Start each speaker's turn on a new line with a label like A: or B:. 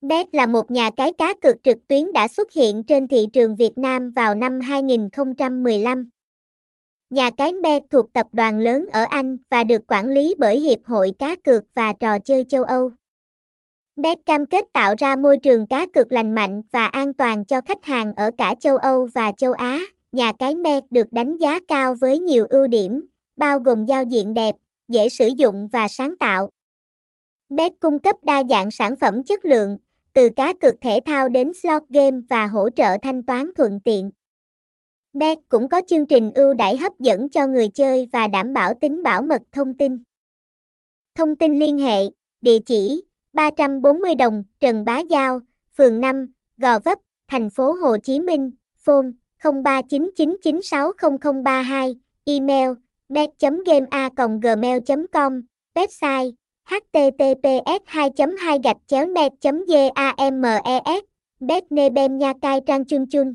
A: Bet là một nhà cái cá cược trực tuyến đã xuất hiện trên thị trường Việt Nam vào năm 2015. Nhà cái Bet thuộc tập đoàn lớn ở Anh và được quản lý bởi Hiệp hội Cá cược và Trò chơi châu Âu. Bet cam kết tạo ra môi trường cá cược lành mạnh và an toàn cho khách hàng ở cả châu Âu và châu Á. Nhà cái Bet được đánh giá cao với nhiều ưu điểm, bao gồm giao diện đẹp, dễ sử dụng và sáng tạo. Bet cung cấp đa dạng sản phẩm chất lượng, từ cá cược thể thao đến slot game và hỗ trợ thanh toán thuận tiện. Bet cũng có chương trình ưu đãi hấp dẫn cho người chơi và đảm bảo tính bảo mật thông tin. Thông tin liên hệ, địa chỉ 340 đồng Trần Bá Giao, phường 5, Gò Vấp, thành phố Hồ Chí Minh, phone 0399960032, email bet.gamea.gmail com website https 2 2 gạch chéo net games bet nebem nha cai trang chun chun.